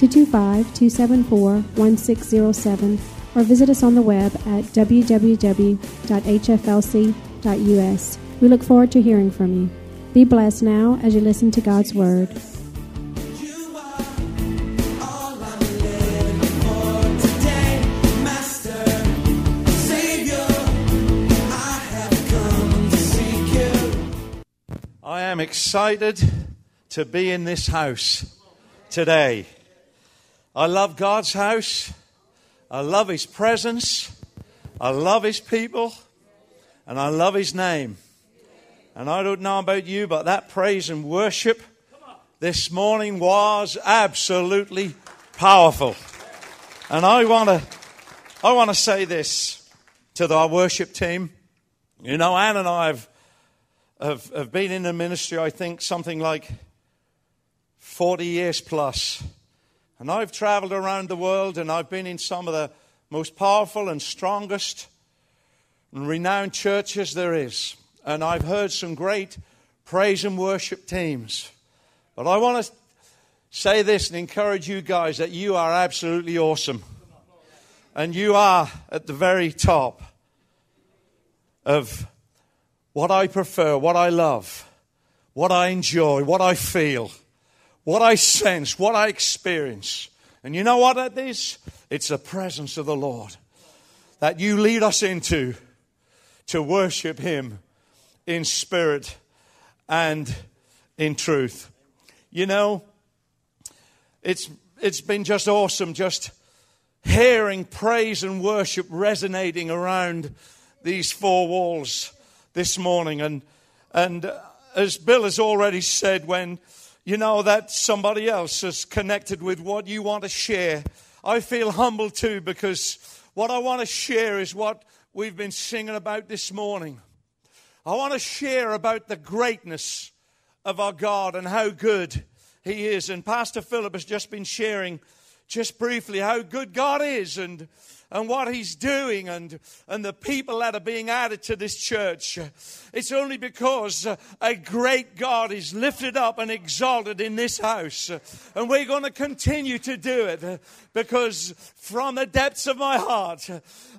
225 274 1607 or visit us on the web at www.hflc.us. We look forward to hearing from you. Be blessed now as you listen to God's Word. I am excited to be in this house today. I love God's house. I love His presence. I love His people. And I love His name. And I don't know about you, but that praise and worship this morning was absolutely powerful. And I want to I want to say this to our worship team. You know, Anne and I have, have, have been in the ministry, I think, something like 40 years plus. And I've traveled around the world and I've been in some of the most powerful and strongest and renowned churches there is. And I've heard some great praise and worship teams. But I want to say this and encourage you guys that you are absolutely awesome. And you are at the very top of what I prefer, what I love, what I enjoy, what I feel, what I sense, what I experience. And you know what that is? It's the presence of the Lord that you lead us into to worship Him in spirit and in truth. You know, it's, it's been just awesome just hearing praise and worship resonating around these four walls this morning. And, and uh, as Bill has already said, when you know that somebody else is connected with what you want to share, I feel humble too because what I want to share is what we've been singing about this morning. I want to share about the greatness of our God and how good He is. And Pastor Philip has just been sharing, just briefly, how good God is and, and what He's doing and, and the people that are being added to this church. It's only because a great God is lifted up and exalted in this house. And we're going to continue to do it because from the depths of my heart,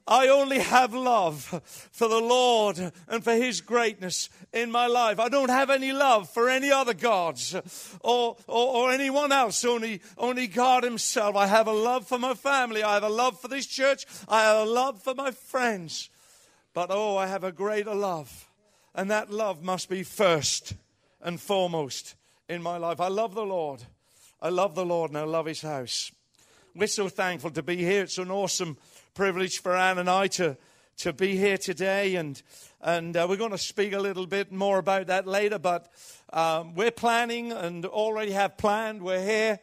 I only have love for the Lord and for His greatness in my life. I don't have any love for any other gods or, or, or, anyone else, only, only God Himself. I have a love for my family. I have a love for this church. I have a love for my friends. But oh, I have a greater love. And that love must be first and foremost in my life. I love the Lord. I love the Lord and I love His house. We're so thankful to be here. It's an awesome privilege for Ann and I to, to be here today, and, and uh, we're going to speak a little bit more about that later. But um, we're planning and already have planned. We're here.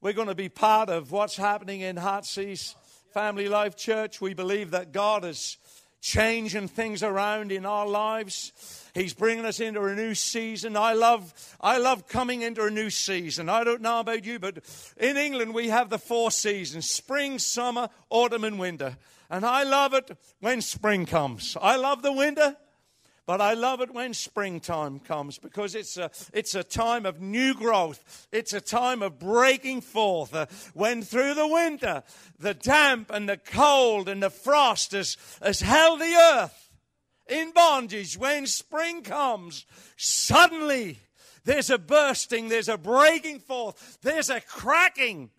We're going to be part of what's happening in Heartsease Family Life Church. We believe that God is changing things around in our lives. He's bringing us into a new season. I love, I love coming into a new season. I don't know about you, but in England we have the four seasons spring, summer, autumn, and winter. And I love it when spring comes. I love the winter. But I love it when springtime comes because it's a, it's a time of new growth. It's a time of breaking forth. Uh, when through the winter, the damp and the cold and the frost has, has held the earth in bondage, when spring comes, suddenly there's a bursting, there's a breaking forth, there's a cracking,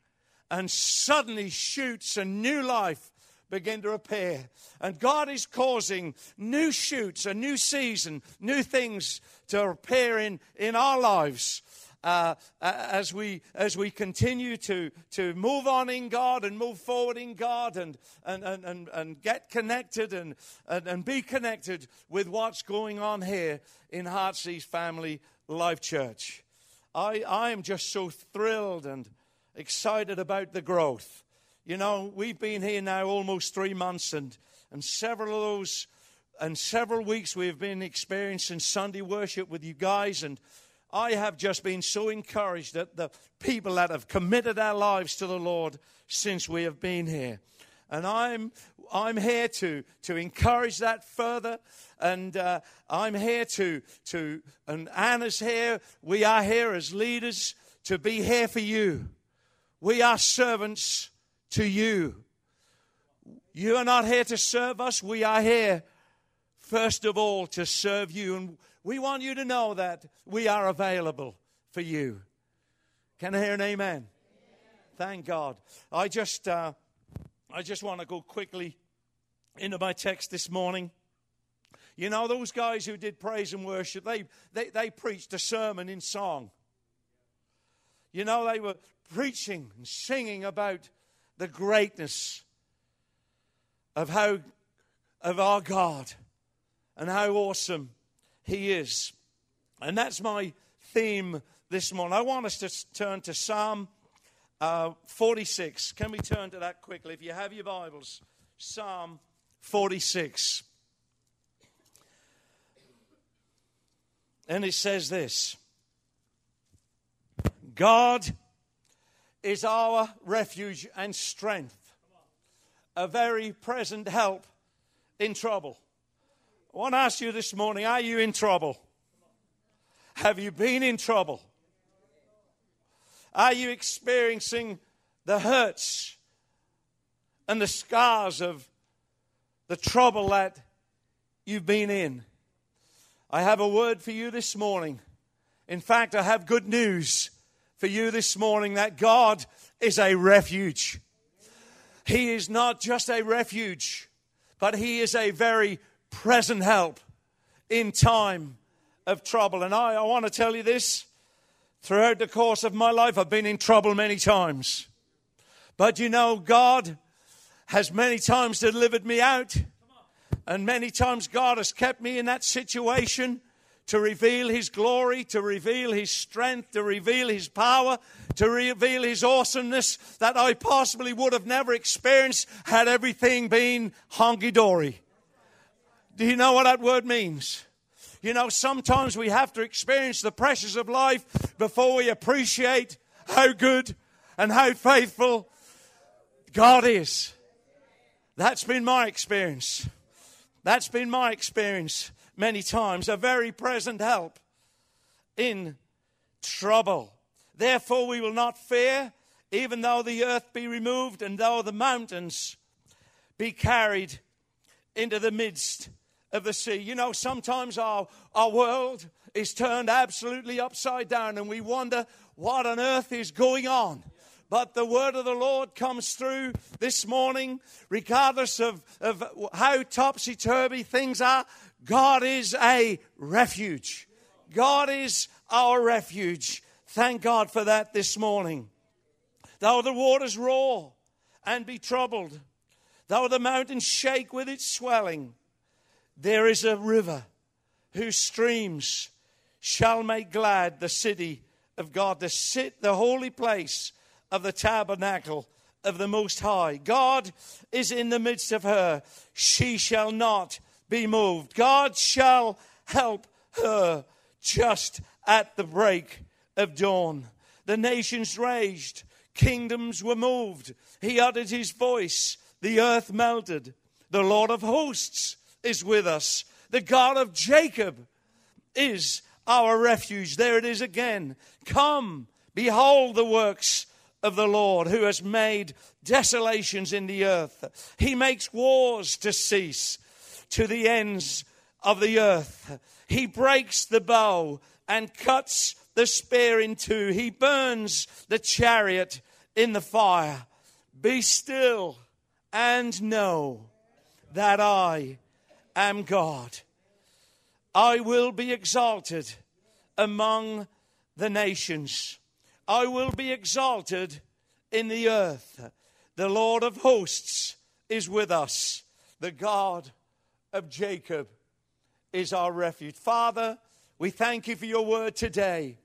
and suddenly shoots a new life begin to appear. And God is causing new shoots, a new season, new things to appear in, in our lives uh, as, we, as we continue to, to move on in God and move forward in God and, and, and, and, and get connected and, and, and be connected with what's going on here in Heartsease Family Life Church. I, I am just so thrilled and excited about the growth. You know, we've been here now almost three months, and, and several of those, and several weeks we've been experiencing Sunday worship with you guys, and I have just been so encouraged that the people that have committed their lives to the Lord since we have been here. And I'm, I'm here to, to encourage that further. And uh, I'm here to, to, and Anna's here. We are here as leaders to be here for you. We are servants to you. You are not here to serve us. We are here, first of all, to serve you. And we want you to know that we are available for you. Can I hear an amen? Thank God. I just, uh, I just want to go quickly into my text this morning. You know, those guys who did praise and worship, they, they, they preached a sermon in song. You know, they were preaching and singing about the greatness of how of our God and how awesome he is. And that's my theme this morning. I want us to turn to Psalm uh, 46. Can we turn to that quickly? If you have your Bibles, Psalm 46. And it says this God is our refuge and strength, a very present help in trouble. I want to ask you this morning are you in trouble? Have you been in trouble? Are you experiencing the hurts and the scars of the trouble that you've been in? I have a word for you this morning. In fact, I have good news for you this morning that God is a refuge. He is not just a refuge, but He is a very present help in time of trouble. And I, I want to tell you this throughout the course of my life, I've been in trouble many times. But you know, God has many times delivered me out, and many times God has kept me in that situation to reveal His glory, to reveal His strength, to reveal His power, to reveal His awesomeness that I possibly would have never experienced had everything been honky dory. Do you know what that word means? You know, sometimes we have to experience the pressures of life before we appreciate how good and how faithful God is. That's been my experience. That's been my experience many times, a very present help in trouble. Therefore, we will not fear, even though the earth be removed and though the mountains be carried into the midst of the sea. You know, sometimes our, our world is turned absolutely upside down and we wonder what on earth is going on. But the word of the Lord comes through this morning, regardless of, of how topsy turvy things are. God is a refuge. God is our refuge. Thank God for that this morning. Though the waters roar and be troubled, though the mountains shake with its swelling, there is a river whose streams shall make glad the city of God, the sit, the holy place of the tabernacle of the Most High. God is in the midst of her. She shall not be moved. God shall help her just at the break of dawn. The nations raged, kingdoms were moved. He uttered his voice, the earth melted. The Lord of hosts is with us. The God of Jacob is our refuge. There it is again. Come, behold the works of the Lord who has made desolations in the earth. He makes wars to cease to the ends of the earth. He breaks the bow and cuts the spear in two. He burns the chariot in the fire. Be still and know that I am God. I will be exalted among the nations. I will be exalted in the earth. The Lord of hosts is with us. The God of Jacob is our refuge. Father, we thank you for your word today.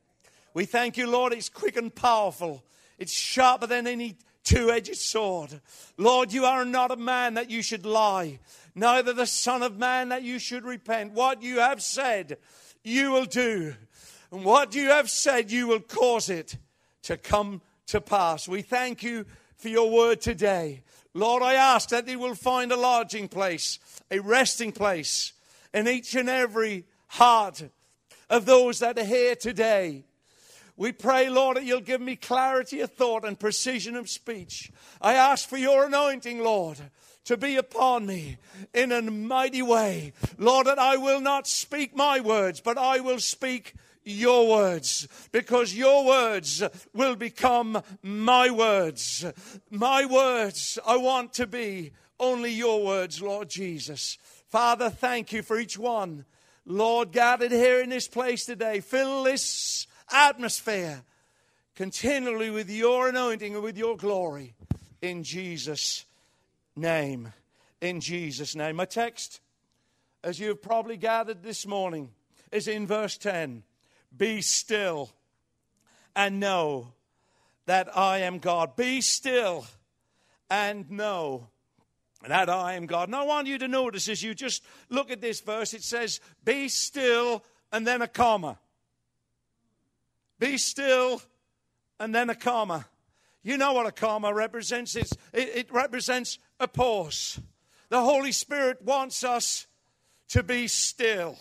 We thank you, Lord, it's quick and powerful. It's sharper than any two edged sword. Lord, you are not a man that you should lie, neither the Son of Man that you should repent. What you have said, you will do. And what you have said, you will cause it to come to pass. We thank you for your word today. Lord, I ask that you will find a lodging place, a resting place in each and every heart of those that are here today. We pray, Lord, that you'll give me clarity of thought and precision of speech. I ask for your anointing, Lord, to be upon me in a mighty way. Lord, that I will not speak my words, but I will speak your words because your words will become my words. My words, I want to be only your words, Lord Jesus. Father, thank you for each one. Lord, gathered here in this place today, fill this atmosphere continually with your anointing and with your glory in Jesus' name. In Jesus' name. My text, as you have probably gathered this morning, is in verse 10 Be still and know that I am God. Be still and know that I am God. And I want you to notice as you just look at this verse, it says, Be still and then a comma. Be still, and then a comma. You know what a comma represents? It's, it, it represents a pause. The Holy Spirit wants us to be still.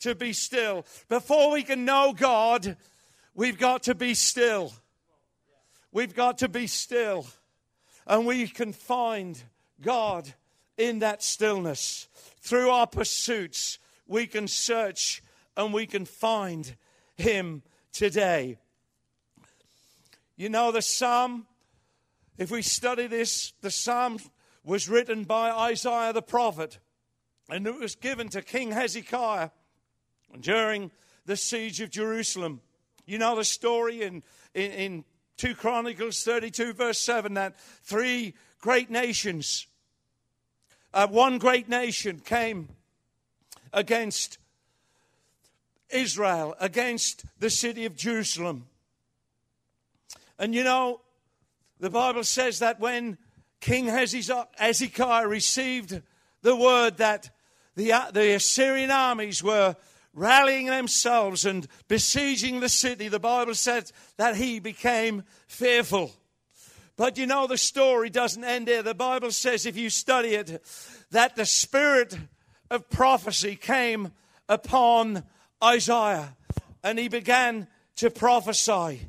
To be still. Before we can know God, we've got to be still. We've got to be still. And we can find God in that stillness. Through our pursuits, we can search and we can find Him today. You know, the psalm, if we study this, the psalm was written by Isaiah the prophet, and it was given to King Hezekiah during the siege of Jerusalem. You know the story in, in, in 2 Chronicles 32, verse 7, that three great nations, uh, one great nation came against Israel, against the city of Jerusalem. And you know, the Bible says that when King Hezekiah received the word that the, the Assyrian armies were rallying themselves and besieging the city, the Bible says that he became fearful. But you know, the story doesn't end there. The Bible says, if you study it, that the spirit of prophecy came upon Isaiah and he began to prophesy.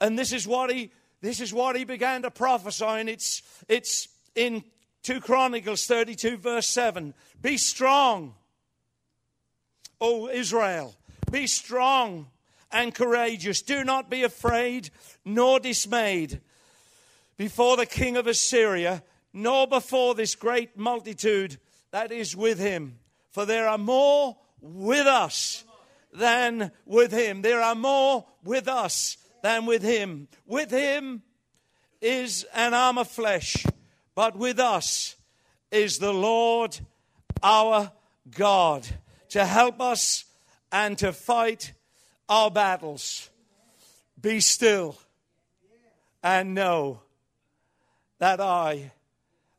And this is what he this is what he began to prophesy, and it's it's in 2 Chronicles 32, verse 7. Be strong, O Israel, be strong and courageous. Do not be afraid nor dismayed before the king of Assyria, nor before this great multitude that is with him. For there are more with us than with him. There are more with us than with him. With him is an arm of flesh, but with us is the Lord our God to help us and to fight our battles. Be still and know that I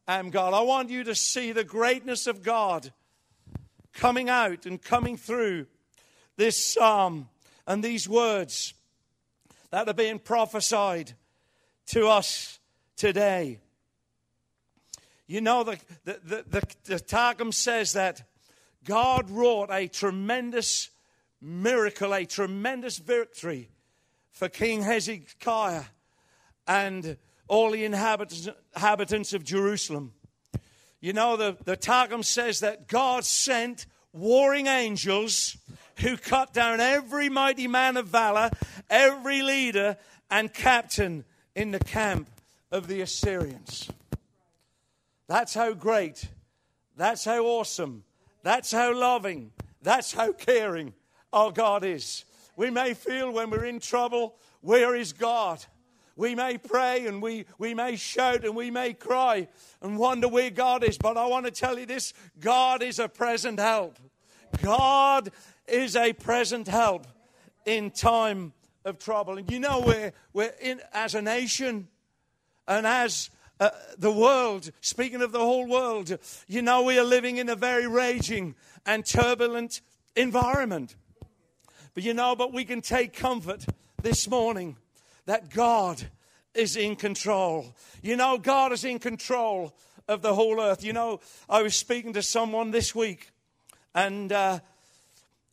am God. I want you to see the greatness of God coming out and coming through this psalm and these words that are being prophesied to us today. You know, the, the, the, the, Targum says that God wrought a tremendous miracle, a tremendous victory for King Hezekiah and all the inhabitants, of Jerusalem. You know, the, the Targum says that God sent warring angels who cut down every mighty man of valor, every leader and captain in the camp of the Assyrians. That's how great, that's how awesome, that's how loving, that's how caring our God is. We may feel when we're in trouble, where is God? We may pray and we, we may shout and we may cry and wonder where God is. But I want to tell you this God is a present help. God is a present help in time of trouble. And you know, we're, we're in, as a nation, And as uh, the world, speaking of the whole world, you know, we are living in a very raging and turbulent environment. But you know, but we can take comfort this morning that God is in control. You know, God is in control of the whole earth. You know, I was speaking to someone this week, and uh,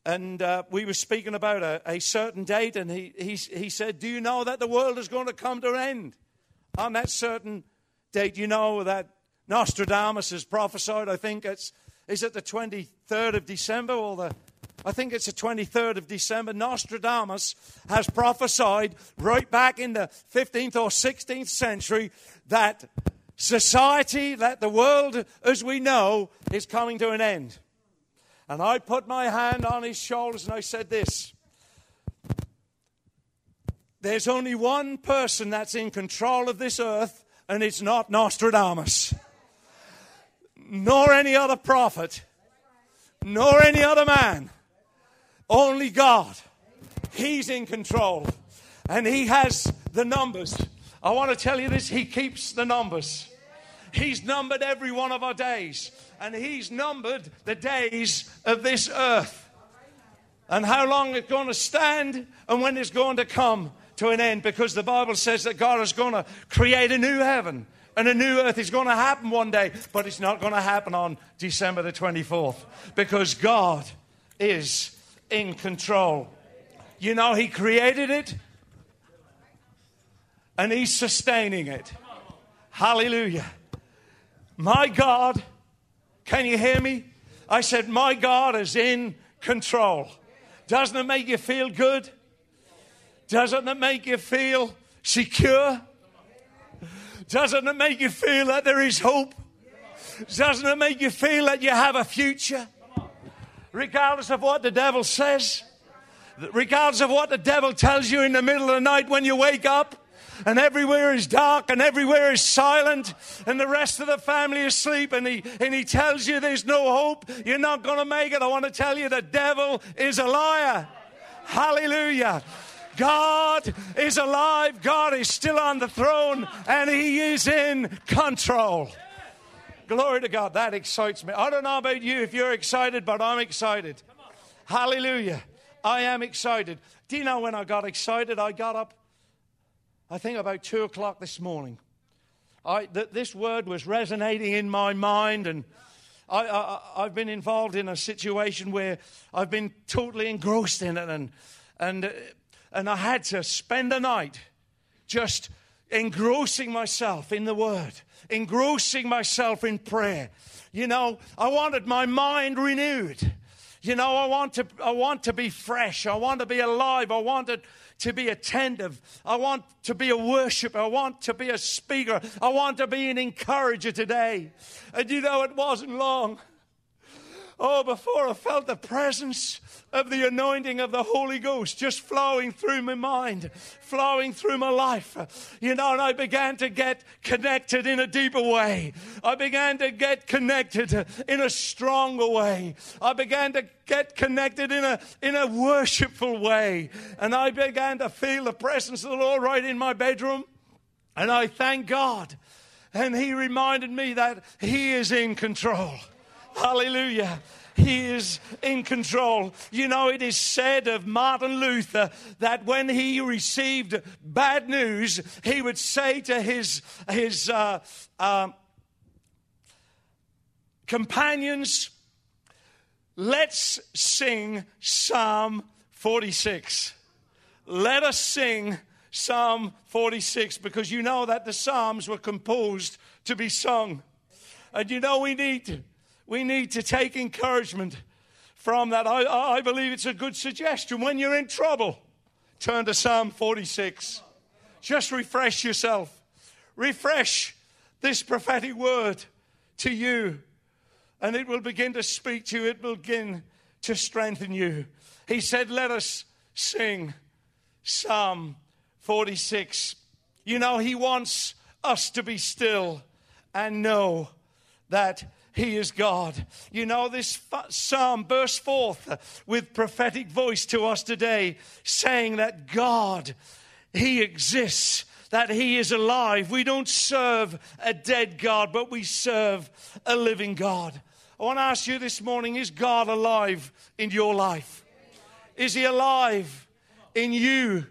and uh, we were speaking about a, a certain date, and he, he he said, "Do you know that the world is going to come to an end on that certain date? You know that Nostradamus has prophesied. I think it's is it the twenty third of December or the I think it's the 23rd of December, Nostradamus has prophesied right back in the 15th or 16th century that society, that the world as we know, is coming to an end. And I put my hand on his shoulders and I said this There's only one person that's in control of this earth, and it's not Nostradamus, nor any other prophet, nor any other man. Only God. He's in control. And He has the numbers. I want to tell you this He keeps the numbers. He's numbered every one of our days. And He's numbered the days of this earth. And how long it's going to stand and when it's going to come to an end. Because the Bible says that God is going to create a new heaven and a new earth is going to happen one day, but it's not going to happen on December the 24th because God is in control. You know, He created it and He's sustaining it. Hallelujah. My God, can you hear me? I said, My God is in control. Doesn't it make you feel good? Doesn't it make you feel secure? Doesn't it make you feel that there is hope? Doesn't it make you feel that you have a future? regardless of what the devil says, regardless of what the devil tells you in the middle of the night when you wake up and everywhere is dark and everywhere is silent and the rest of the family is asleep and he, and he tells you there's no hope, you're not going to make it. I want to tell you the devil is a liar. Hallelujah. God is alive. God is still on the throne and he is in control. Glory to God. That excites me. I don't know about you if you're excited, but I'm excited. Hallelujah. I am excited. Do you know when I got excited? I got up, I think about two o'clock this morning. I, th- this word was resonating in my mind, and I, I, I've been involved in a situation where I've been totally engrossed in it, and, and, uh, and I had to spend a night just engrossing myself in the word engrossing myself in prayer. You know, I wanted my mind renewed. You know, I want to, I want to be fresh. I want to be alive. I want to, to be attentive. I want to be a worshiper. I want to be a speaker. I want to be an encourager today. And you know, it wasn't long. Oh, before I felt the presence of the anointing of the Holy Ghost just flowing through my mind, flowing through my life. You know, and I began to get connected in a deeper way. I began to get connected in a stronger way. I began to get connected in a, in a worshipful way. And I began to feel the presence of the Lord right in my bedroom. And I thank God. And He reminded me that He is in control. Hallelujah. He is in control. You know, it is said of Martin Luther that when he received bad news, he would say to his, his uh, uh, companions, Let's sing Psalm 46. Let us sing Psalm 46 because you know that the Psalms were composed to be sung. And you know we need we need to take encouragement from that. I, I believe it's a good suggestion. When you're in trouble, turn to Psalm 46. Just refresh yourself. Refresh this prophetic word to you, and it will begin to speak to you. It will begin to strengthen you. He said, Let us sing Psalm 46. You know, He wants us to be still and know that he is God. You know, this psalm bursts forth with prophetic voice to us today, saying that God, He exists. that He is alive. We don't serve a dead God, but we serve a living God. I want to ask you this morning is God alive in your life? Is He alive in you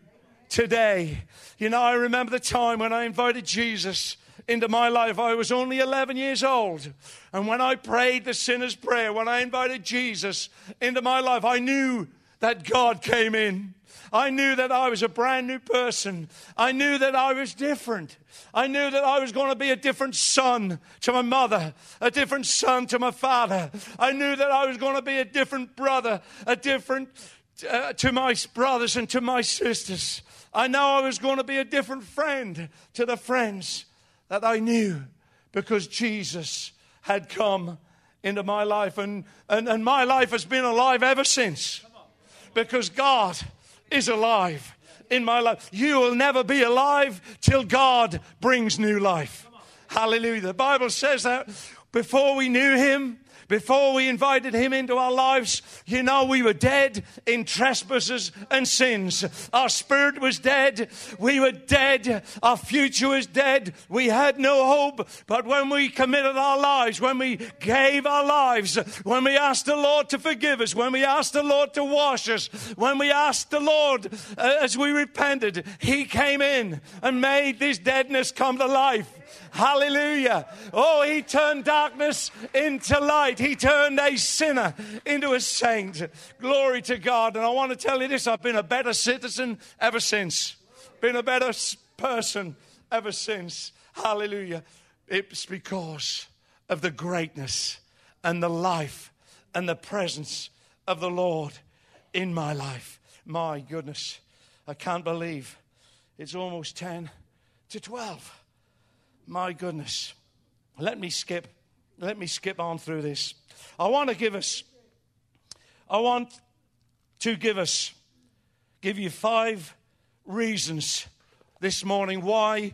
today? You know, I remember the time when I invited Jesus into my life. I was only 11 years old. And when I prayed the sinner's prayer, when I invited Jesus into my life, I knew that God came in. I knew that I was a brand new person. I knew that I was different. I knew that I was going to be a different son to my mother, a different son to my father. I knew that I was going to be a different brother, a different uh, to my brothers and to my sisters. I know I was going to be a different friend to the friends that I knew because Jesus had come into my life. And, and, and my life has been alive ever since because God is alive in my life. You will never be alive till God brings new life. Hallelujah. The Bible says that before we knew Him, before we invited him into our lives, you know, we were dead in trespasses and sins. Our spirit was dead. We were dead. Our future was dead. We had no hope. But when we committed our lives, when we gave our lives, when we asked the Lord to forgive us, when we asked the Lord to wash us, when we asked the Lord uh, as we repented, he came in and made this deadness come to life. Hallelujah. Oh, he turned darkness into light. He turned a sinner into a saint. Glory to God. And I want to tell you this I've been a better citizen ever since, been a better person ever since. Hallelujah. It's because of the greatness and the life and the presence of the Lord in my life. My goodness, I can't believe it's almost 10 to 12. My goodness. Let me skip. Let me skip on through this. I want to give us, I want to give us, give you five reasons this morning why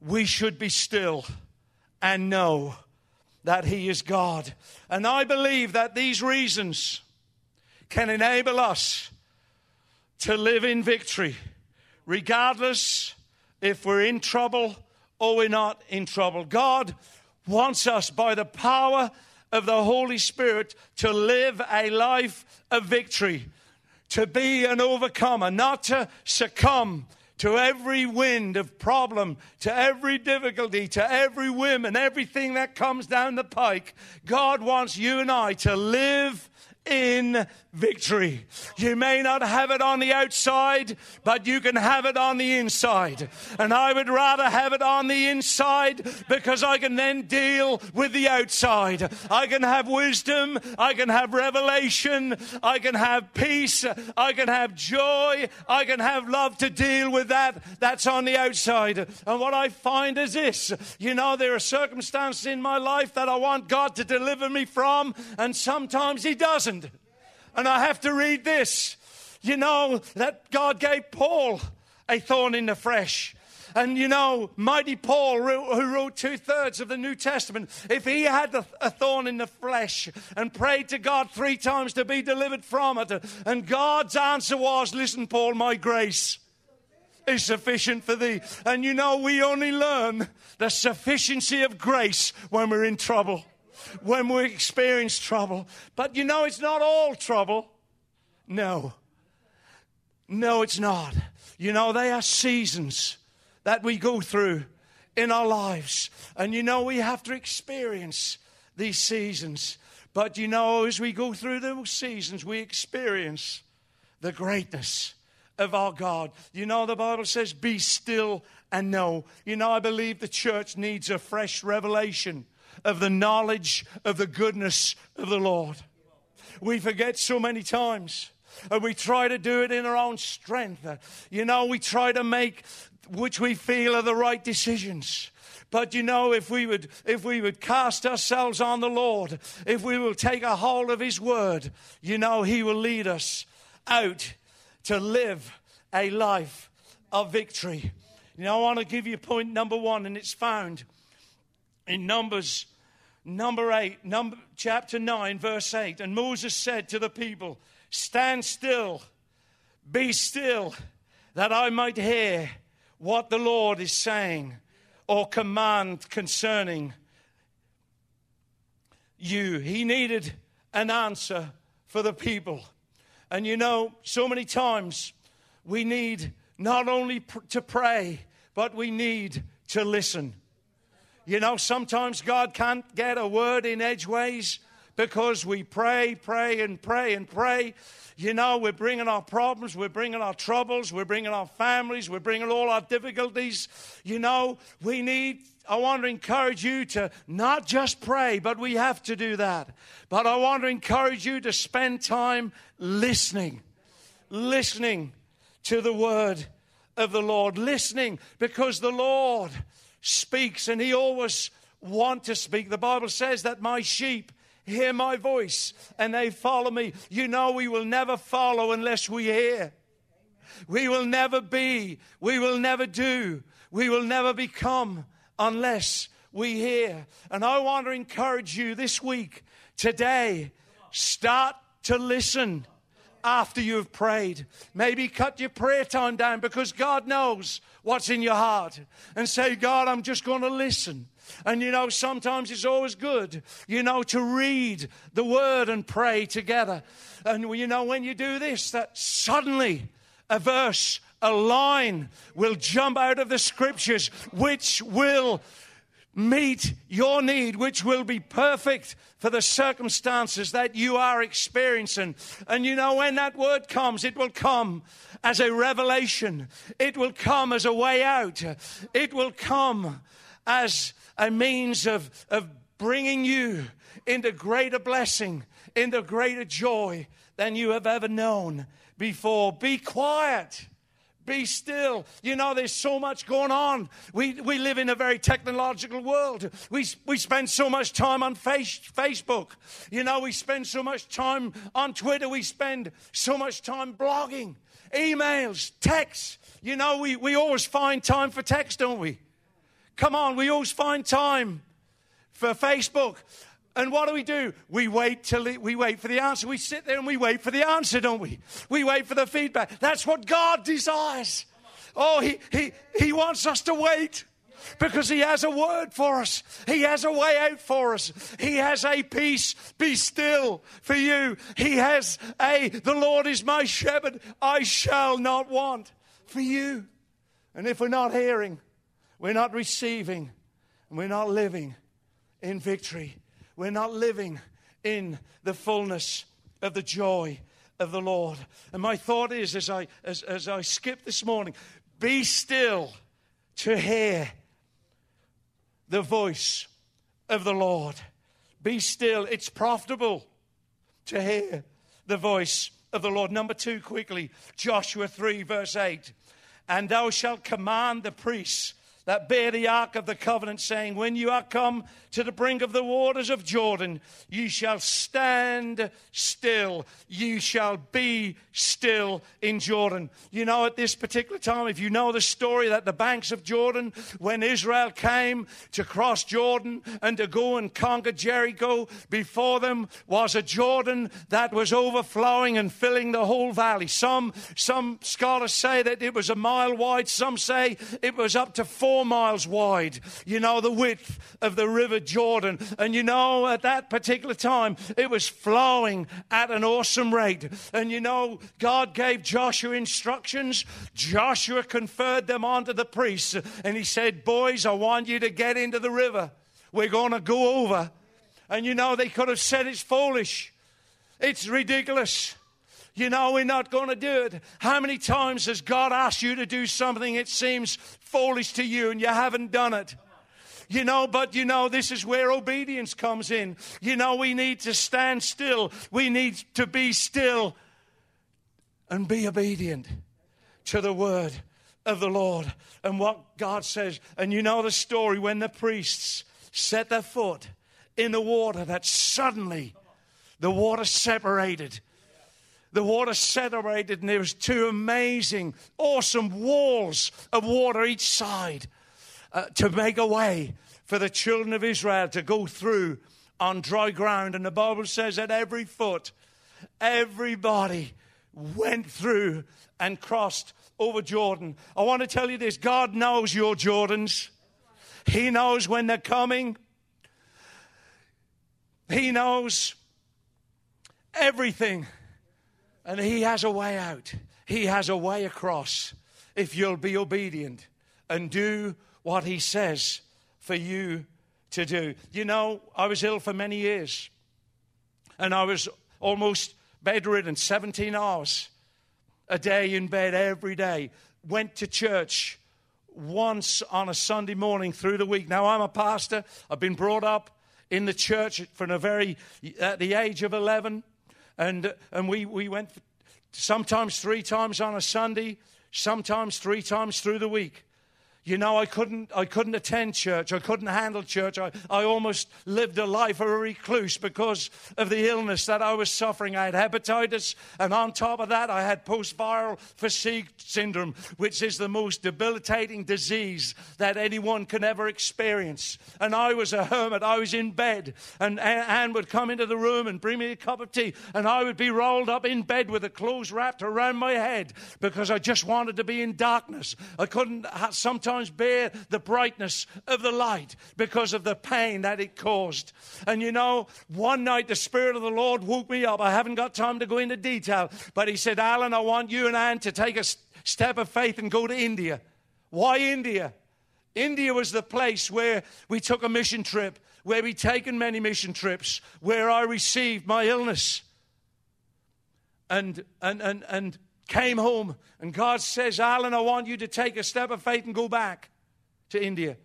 we should be still and know that He is God. And I believe that these reasons can enable us to live in victory, regardless if we're in trouble or we're not in trouble. God wants us by the power of the Holy Spirit to live a life of victory, to be an overcomer, not to succumb to every wind of problem, to every difficulty, to every whim and everything that comes down the pike. God wants you and I to live in victory. You may not have it on the outside, but you can have it on the inside. And I would rather have it on the inside because I can then deal with the outside. I can have wisdom, I can have revelation, I can have peace, I can have joy, I can have love to deal with that that's on the outside. And what I find is this you know, there are circumstances in my life that I want God to deliver me from, and sometimes He doesn't. And I have to read this. You know that God gave Paul a thorn in the flesh. And you know, mighty Paul, who wrote two thirds of the New Testament, if he had a thorn in the flesh and prayed to God three times to be delivered from it, and God's answer was, Listen, Paul, my grace is sufficient for thee. And you know, we only learn the sufficiency of grace when we're in trouble when we experience trouble. But you know, it's not all trouble. No. No, it's not. You know, they are seasons that we go through in our lives. And you know, we have to experience these seasons. But you know, as we go through those seasons, we experience the greatness of our God. You know, the Bible says, be still and know. You know, I believe the church needs a fresh revelation of the knowledge of the goodness of the Lord. We forget so many times. And we try to do it in our own strength. You know, we try to make which we feel are the right decisions. But you know, if we would, if we would cast ourselves on the Lord, if we will take a hold of His word, you know, He will lead us out to live a life of victory. You know, I want to give you point number one, and it's found in Numbers number 8, number, chapter 9, verse 8. And Moses said to the people, Stand still, be still, that I might hear what the Lord is saying or command concerning you. He needed an answer for the people. And you know, so many times we need not only pr- to pray, but we need to listen. You know, sometimes God can't get a word in edgeways because we pray, pray, and pray and pray. You know, we're bringing our problems, we're bringing our troubles, we're bringing our families, we're bringing all our difficulties. You know, we need, I want to encourage you to not just pray, but we have to do that. But I want to encourage you to spend time listening, listening to the word of the Lord, listening because the Lord speaks and he always want to speak. The Bible says that my sheep hear my voice and they follow me. You know, we will never follow unless we hear. We will never be, we will never do, we will never become unless we hear. And I want to encourage you this week, today, start to listen after you have prayed. Maybe cut your prayer time down because God knows what's in your heart. And say, God, I'm just going to listen. And you know, sometimes it's always good, you know, to read the word and pray together. And you know, when you do this, that suddenly a verse, a line will jump out of the scriptures, which will meet your need, which will be perfect for the circumstances that you are experiencing. And you know, when that word comes, it will come as a revelation, it will come as a way out, it will come as a means of, of bringing you into greater blessing, into greater joy than you have ever known before. Be quiet. Be still. You know, there's so much going on. We, we live in a very technological world. We, we spend so much time on face, Facebook. You know, we spend so much time on Twitter. We spend so much time blogging, emails, texts. You know, we, we always find time for text, don't we? Come on, we always find time for Facebook. And what do we do? We wait till we wait for the answer. We sit there and we wait for the answer, don't we? We wait for the feedback. That's what God desires. Oh, he, he, he wants us to wait because he has a word for us. He has a way out for us. He has a peace. Be still for you. He has a, the Lord is my shepherd. I shall not want for you. And if we're not hearing, we're not receiving, and we're not living in victory. We're not living in the fullness of the joy of the Lord. And my thought is as I, as, as I skip this morning, be still to hear the voice of the Lord. Be still. It's profitable to hear the voice of the Lord. Number two, quickly, Joshua 3, verse 8. And thou shalt command the priests that bear the ark of the covenant, saying, When you are come to the brink of the waters of Jordan, you shall stand still. You shall be still in Jordan. You know, at this particular time, if you know the story that the banks of Jordan, when Israel came to cross Jordan and to go and conquer Jericho, before them was a Jordan that was overflowing and filling the whole valley. Some, some scholars say that it was a mile wide. Some say it was up to four miles wide. You know, the width of the river Jordan. And you know, at that particular time, it was flowing at an awesome rate. And you know, God gave Joshua instructions. Joshua conferred them onto the priests. And he said, Boys, I want you to get into the river. We're going to go over. And you know, they could have said it's foolish, it's ridiculous. You know, we're not going to do it. How many times has God asked you to do something it seems foolish to you and you haven't done it? You know, but you know, this is where obedience comes in. You know, we need to stand still. We need to be still and be obedient to the word of the Lord and what God says. And you know the story when the priests set their foot in the water, that suddenly the water separated. The water separated, and there was two amazing, awesome walls of water each side uh, to make a way for the children of Israel to go through on dry ground. And the Bible says that every foot, everybody went through and crossed over Jordan. I want to tell you this God knows your Jordans, He knows when they're coming, He knows everything, and He has a way out, He has a way across if you'll be obedient and do what He says for you to do. You know, I was ill for many years, and I was almost bedridden 17 hours a day in bed every day. Went to church once on a Sunday morning through the week. Now, I'm a pastor. I've been brought up in the church from a very, at the age of 11. And, and we, we went sometimes three times on a Sunday, sometimes three times through the week. You know, I couldn't, I couldn't attend church. I couldn't handle church. I, I almost lived a life of a recluse because of the illness that I was suffering. I had hepatitis, and on top of that, I had post viral fatigue syndrome, which is the most debilitating disease that anyone can ever experience. And I was a hermit. I was in bed, and Anne would come into the room and bring me a cup of tea, and I would be rolled up in bed with the clothes wrapped around my head because I just wanted to be in darkness. I couldn't sometimes sometimes bear the brightness of the light because of the pain that it caused. And you know, one night the Spirit of the Lord woke me up. I haven't got time to go into detail, but He said, Alan, I want you and Anne to take a step of faith and go to India. Why India? India was the place where we took a mission trip, where we'd taken many mission trips, where I received my illness. And, and, and, and came home, and God says, Alan, I want you to take a step of faith and go back to India.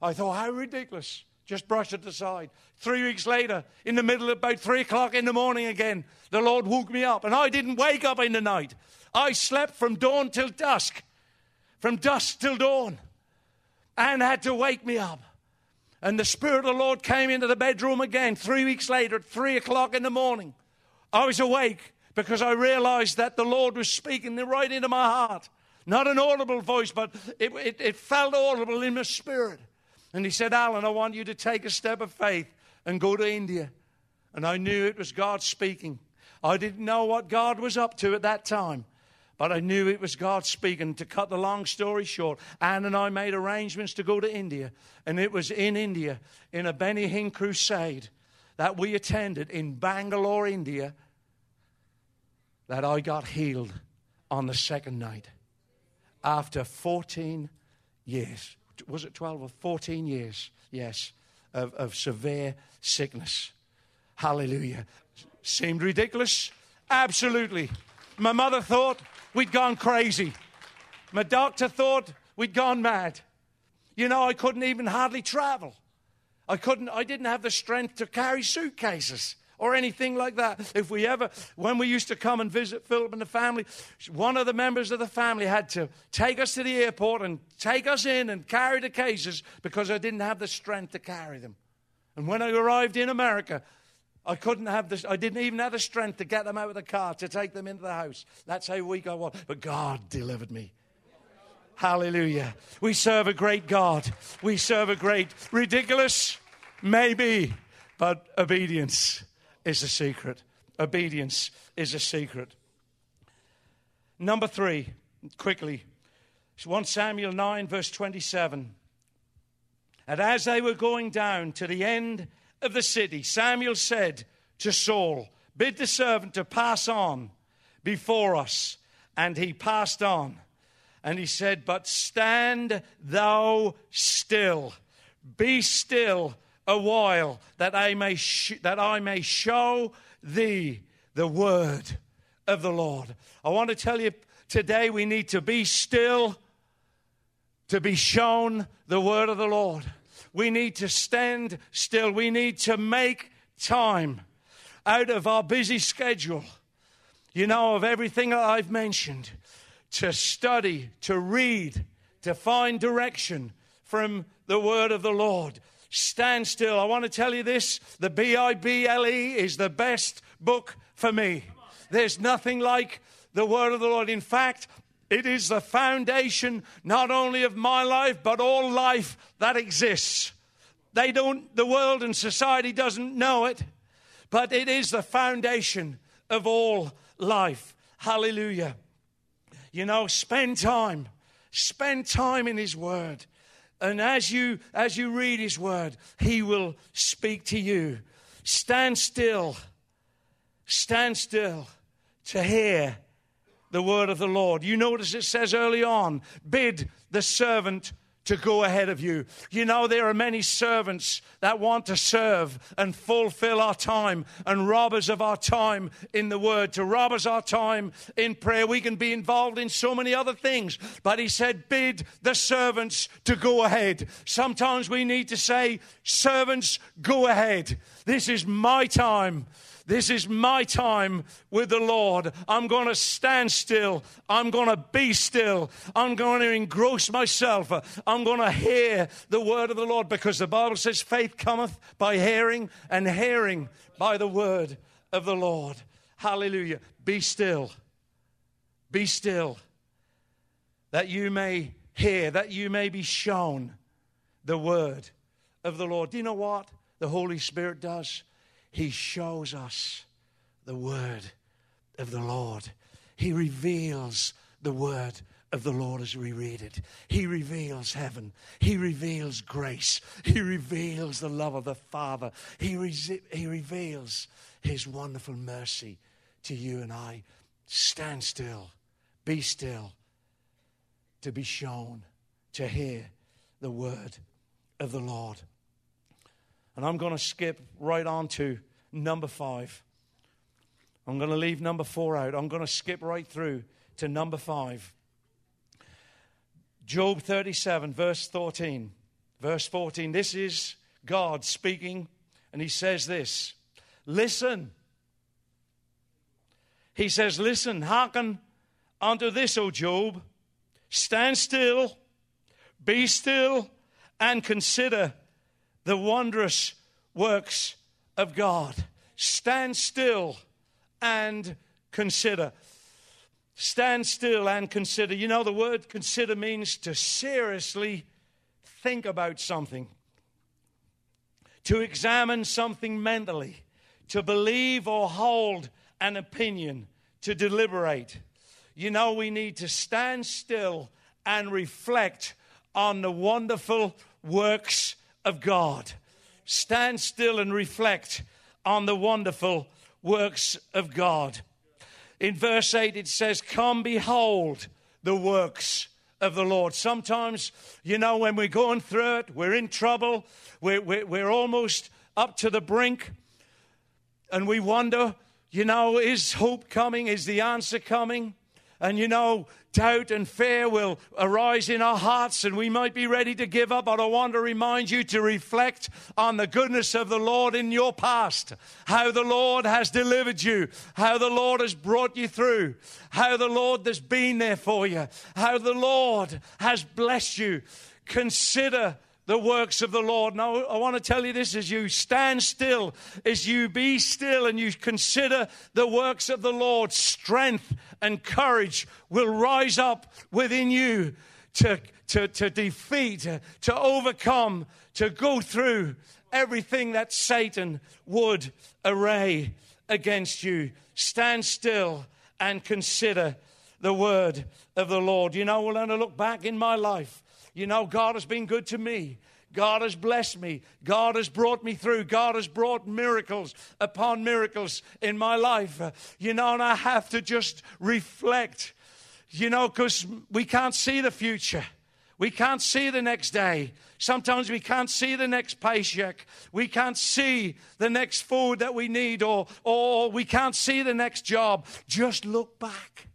I thought, how ridiculous. Just brushed it aside. Three weeks later, in the middle of about three o'clock in the morning again, the Lord woke me up, and I didn't wake up in the night. I slept from dawn till dusk, from dusk till dawn, and had to wake me up. And the Spirit of the Lord came into the bedroom again three weeks later at three o'clock in the morning. I was awake because I realized that the Lord was speaking right into my heart. Not an audible voice, but it, it, it felt audible in my spirit. And he said, Alan, I want you to take a step of faith and go to India. And I knew it was God speaking. I didn't know what God was up to at that time, but I knew it was God speaking. To cut the long story short, Anne and I made arrangements to go to India. And it was in India, in a Benny Hinn crusade that we attended in Bangalore, India, that I got healed on the second night after 14 years. Was it 12 or 14 years? Yes, of, of severe sickness. Hallelujah. Seemed ridiculous? Absolutely. My mother thought we'd gone crazy. My doctor thought we'd gone mad. You know, I couldn't even hardly travel. I couldn't, I didn't have the strength to carry suitcases or anything like that. If we ever, when we used to come and visit Philip and the family, one of the members of the family had to take us to the airport and take us in and carry the cases because I didn't have the strength to carry them. And when I arrived in America, I couldn't have this, I didn't even have the strength to get them out of the car to take them into the house. That's how weak I was. But God delivered me. Hallelujah. We serve a great God. We serve a great, ridiculous, maybe, but obedience is a secret. Obedience is a secret. Number three, quickly, 1 Samuel 9, verse 27. And as they were going down to the end of the city, Samuel said to Saul, Bid the servant to pass on before us. And he passed on. And he said, But stand thou still, be still a while that I may, sh- that I may show thee the word of the Lord. I want to tell you today we need to be still to be shown the word of the Lord. We need to stand still. We need to make time out of our busy schedule, you know, of everything that I've mentioned, to study, to read, to find direction from the word of the Lord stand still. I want to tell you this the B I B L E is the best book for me. There's nothing like the word of the Lord. In fact, it is the foundation not only of my life, but all life that exists. They don't, the world and society doesn't know it, but it is the foundation of all life. Hallelujah. You know, spend time. Spend time in His Word. And as you, as you read His Word, He will speak to you. Stand still. Stand still to hear the word of the Lord. You notice it says early on, bid the servant to go ahead of you. You know, there are many servants that want to serve and fulfill our time and rob us of our time in the Word, to rob us our time in prayer. We can be involved in so many other things, but He said, bid the servants to go ahead. Sometimes we need to say, servants, go ahead. This is my time. This is my time with the Lord. I'm going to stand still. I'm going to be still. I'm going to engross myself. I'm going to hear the word of the Lord because the Bible says faith cometh by hearing, and hearing by the word of the Lord. Hallelujah. Be still. Be still. That you may hear, that you may be shown the word of the Lord. Do you know what the Holy Spirit does? He shows us the word of the Lord. He reveals the word of the Lord as we read it. He reveals heaven. He reveals grace. He reveals the love of the Father. He, re- he reveals His wonderful mercy to you and I. Stand still. Be still. To be shown, to hear the word of the Lord. And I'm going to skip right on to number five. I'm going to leave number four out. I'm going to skip right through to number five. Job 37, verse 14. Verse 14. This is God speaking, and he says this Listen. He says, Listen, hearken unto this, O Job. Stand still, be still, and consider the wondrous works of God. Stand still and consider. Stand still and consider. You know, the word consider means to seriously think about something, to examine something mentally, to believe or hold an opinion, to deliberate. You know, we need to stand still and reflect on the wonderful works of God. Stand still and reflect on the wonderful works of God. In verse 8, it says, Come behold the works of the Lord. Sometimes, you know, when we're going through it, we're in trouble, we're, we're, we're almost up to the brink, and we wonder, you know, is hope coming? Is the answer coming? And you know, doubt and fear will arise in our hearts and we might be ready to give up. But I want to remind you to reflect on the goodness of the Lord in your past, how the Lord has delivered you, how the Lord has brought you through, how the Lord has been there for you, how the Lord has blessed you. Consider the works of the Lord. Now, I want to tell you this as you stand still, as you be still and you consider the works of the Lord, strength and courage will rise up within you to, to, to defeat, to overcome, to go through everything that Satan would array against you. Stand still and consider the word of the Lord. You know, when I look back in my life, you know, God has been good to me. God has blessed me. God has brought me through. God has brought miracles upon miracles in my life. You know, and I have to just reflect, you know, because we can't see the future. We can't see the next day. Sometimes we can't see the next paycheck. We can't see the next food that we need, or, or we can't see the next job. Just look back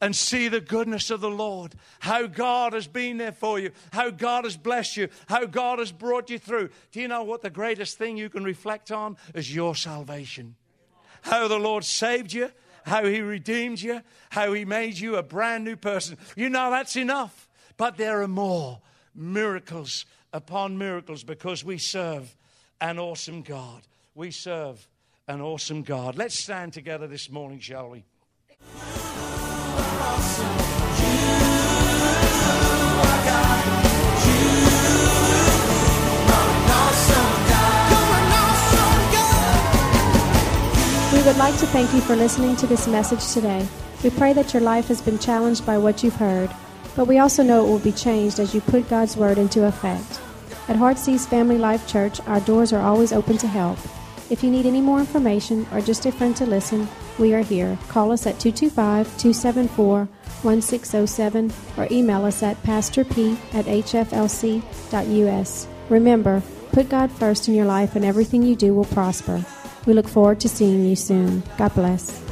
and see the goodness of the Lord. How God has been there for you, how God has blessed you, how God has brought you through. Do you know what the greatest thing you can reflect on is your salvation? How the Lord saved you, how He redeemed you, how He made you a brand new person. You know that's enough. But there are more miracles upon miracles because we serve an awesome God. We serve an awesome God. Let's stand together this morning, shall we? We would like to thank you for listening to this message today. We pray that your life has been challenged by what you've heard, but we also know it will be changed as you put God's Word into effect. At Heartsease Family Life Church, our doors are always open to help. If you need any more information or just a friend to listen, we are here. Call us at 225 274 1607 or email us at pastorp at hflc.us. Remember, put God first in your life and everything you do will prosper. We look forward to seeing you soon. God bless.